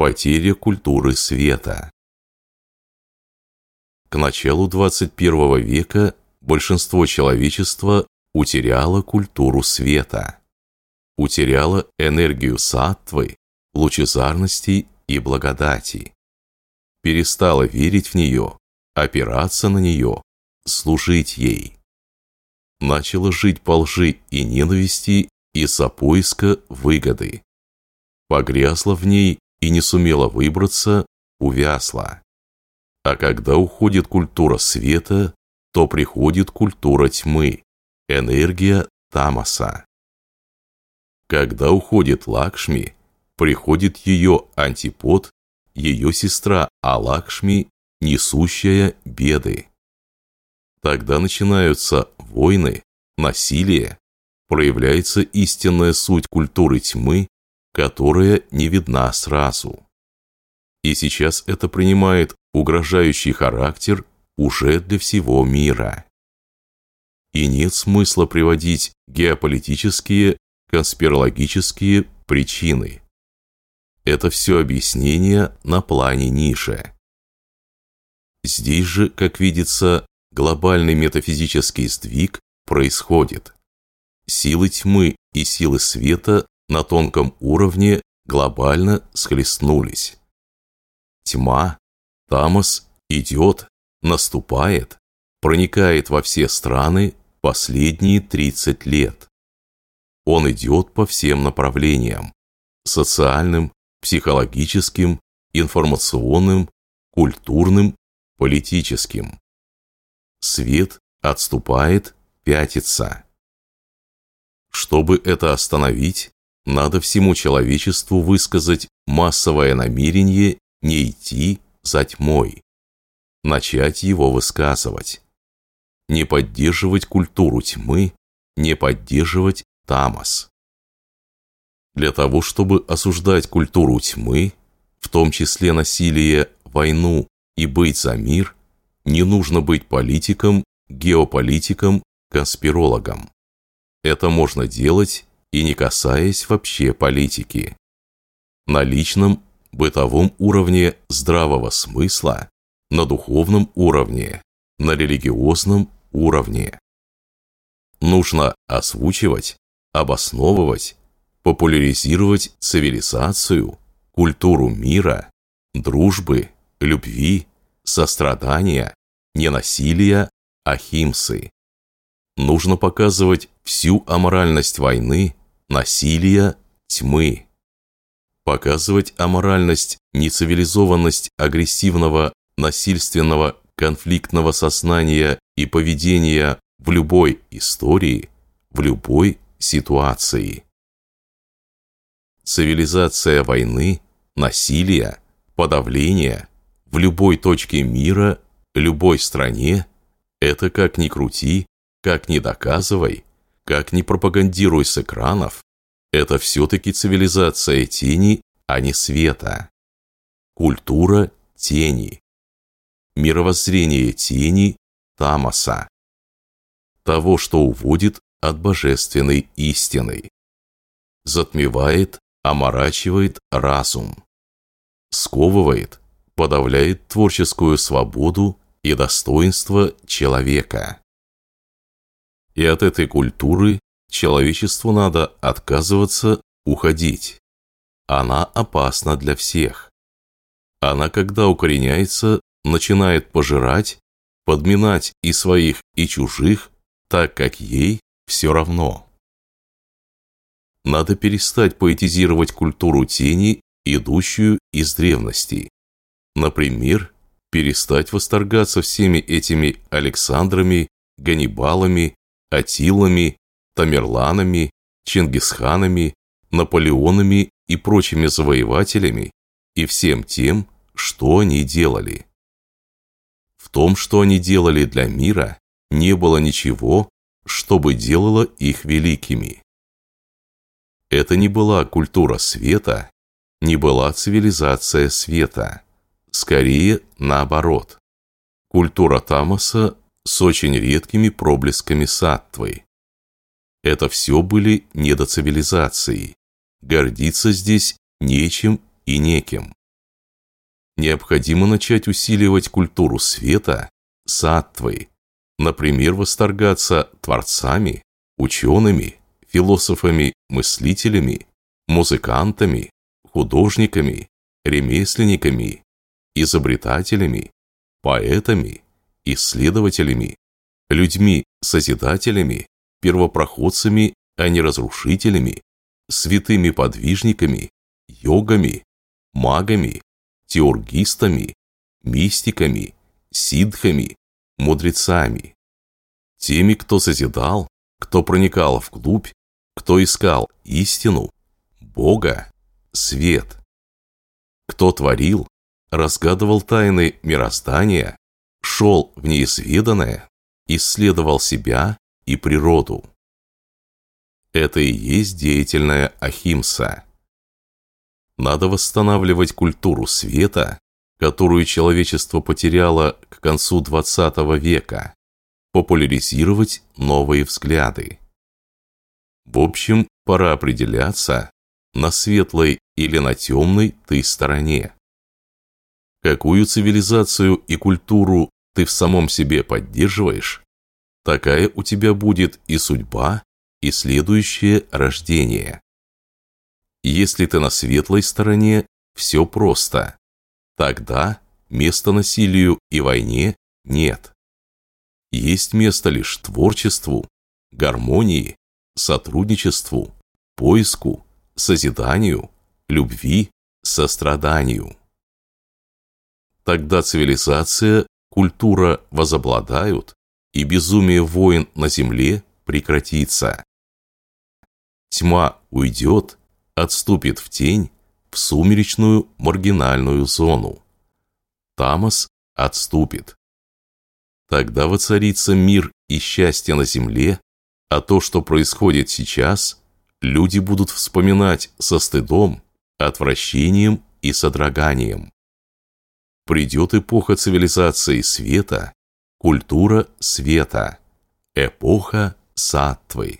Потеря культуры света. К началу 21 века большинство человечества утеряло культуру света, утеряло энергию саттвы, лучезарности и благодати, перестало верить в нее, опираться на нее, служить ей. Начало жить по лжи и ненависти из-за поиска выгоды. Погрязла в ней и не сумела выбраться, увязла. А когда уходит культура света, то приходит культура тьмы, энергия тамаса. Когда уходит Лакшми, приходит ее антипод, ее сестра Алакшми, несущая беды. Тогда начинаются войны, насилие, проявляется истинная суть культуры тьмы, которая не видна сразу. И сейчас это принимает угрожающий характер уже для всего мира. И нет смысла приводить геополитические, конспирологические причины. Это все объяснение на плане нише. Здесь же, как видится, глобальный метафизический сдвиг происходит. Силы тьмы и силы света на тонком уровне глобально схлестнулись. Тьма, тамос идет, наступает, проникает во все страны последние 30 лет. Он идет по всем направлениям – социальным, психологическим, информационным, культурным, политическим. Свет отступает, пятится. Чтобы это остановить, надо всему человечеству высказать массовое намерение не идти за тьмой, начать его высказывать, не поддерживать культуру тьмы, не поддерживать тамос. Для того, чтобы осуждать культуру тьмы, в том числе насилие, войну и быть за мир, не нужно быть политиком, геополитиком, конспирологом. Это можно делать и не касаясь вообще политики. На личном, бытовом уровне здравого смысла, на духовном уровне, на религиозном уровне. Нужно озвучивать, обосновывать, популяризировать цивилизацию, культуру мира, дружбы, любви, сострадания, ненасилия, ахимсы. Нужно показывать всю аморальность войны, насилия, тьмы. Показывать аморальность, нецивилизованность агрессивного, насильственного, конфликтного сознания и поведения в любой истории, в любой ситуации. Цивилизация войны, насилия, подавления в любой точке мира, любой стране – это, как ни крути, как ни доказывай, как ни пропагандируй с экранов, это все-таки цивилизация тени, а не света. Культура тени. Мировоззрение тени тамаса. Того, что уводит от божественной истины. Затмевает, оморачивает разум. Сковывает, подавляет творческую свободу и достоинство человека. И от этой культуры Человечеству надо отказываться, уходить. Она опасна для всех. Она, когда укореняется, начинает пожирать, подминать и своих, и чужих, так как ей все равно. Надо перестать поэтизировать культуру тени, идущую из древности. Например, перестать восторгаться всеми этими Александрами, Ганнибалами, Атилами, Тамерланами, Чингисханами, Наполеонами и прочими завоевателями и всем тем, что они делали. В том, что они делали для мира, не было ничего, чтобы делало их великими. Это не была культура света, не была цивилизация света. Скорее, наоборот. Культура Тамаса с очень редкими проблесками саттвы. Это все были недоцивилизации. Гордиться здесь нечем и неким. необходимо начать усиливать культуру света, саттвы, например, восторгаться творцами, учеными, философами, мыслителями, музыкантами, художниками, ремесленниками, изобретателями, поэтами, исследователями, людьми-созидателями, первопроходцами, а не разрушителями, святыми подвижниками, йогами, магами, теургистами, мистиками, сидхами, мудрецами. Теми, кто созидал, кто проникал вглубь, кто искал истину, Бога, свет. Кто творил, разгадывал тайны мироздания, шел в неизведанное, исследовал себя и природу. Это и есть деятельная ахимса. Надо восстанавливать культуру света, которую человечество потеряло к концу XX века, популяризировать новые взгляды. В общем, пора определяться, на светлой или на темной ты стороне. Какую цивилизацию и культуру ты в самом себе поддерживаешь, такая у тебя будет и судьба, и следующее рождение. Если ты на светлой стороне, все просто. Тогда места насилию и войне нет. Есть место лишь творчеству, гармонии, сотрудничеству, поиску, созиданию, любви, состраданию. Тогда цивилизация, культура возобладают, и безумие войн на земле прекратится. Тьма уйдет, отступит в тень, в сумеречную маргинальную зону. Тамос отступит. Тогда воцарится мир и счастье на земле, а то, что происходит сейчас, люди будут вспоминать со стыдом, отвращением и содроганием. Придет эпоха цивилизации света, культура света, эпоха саттвы.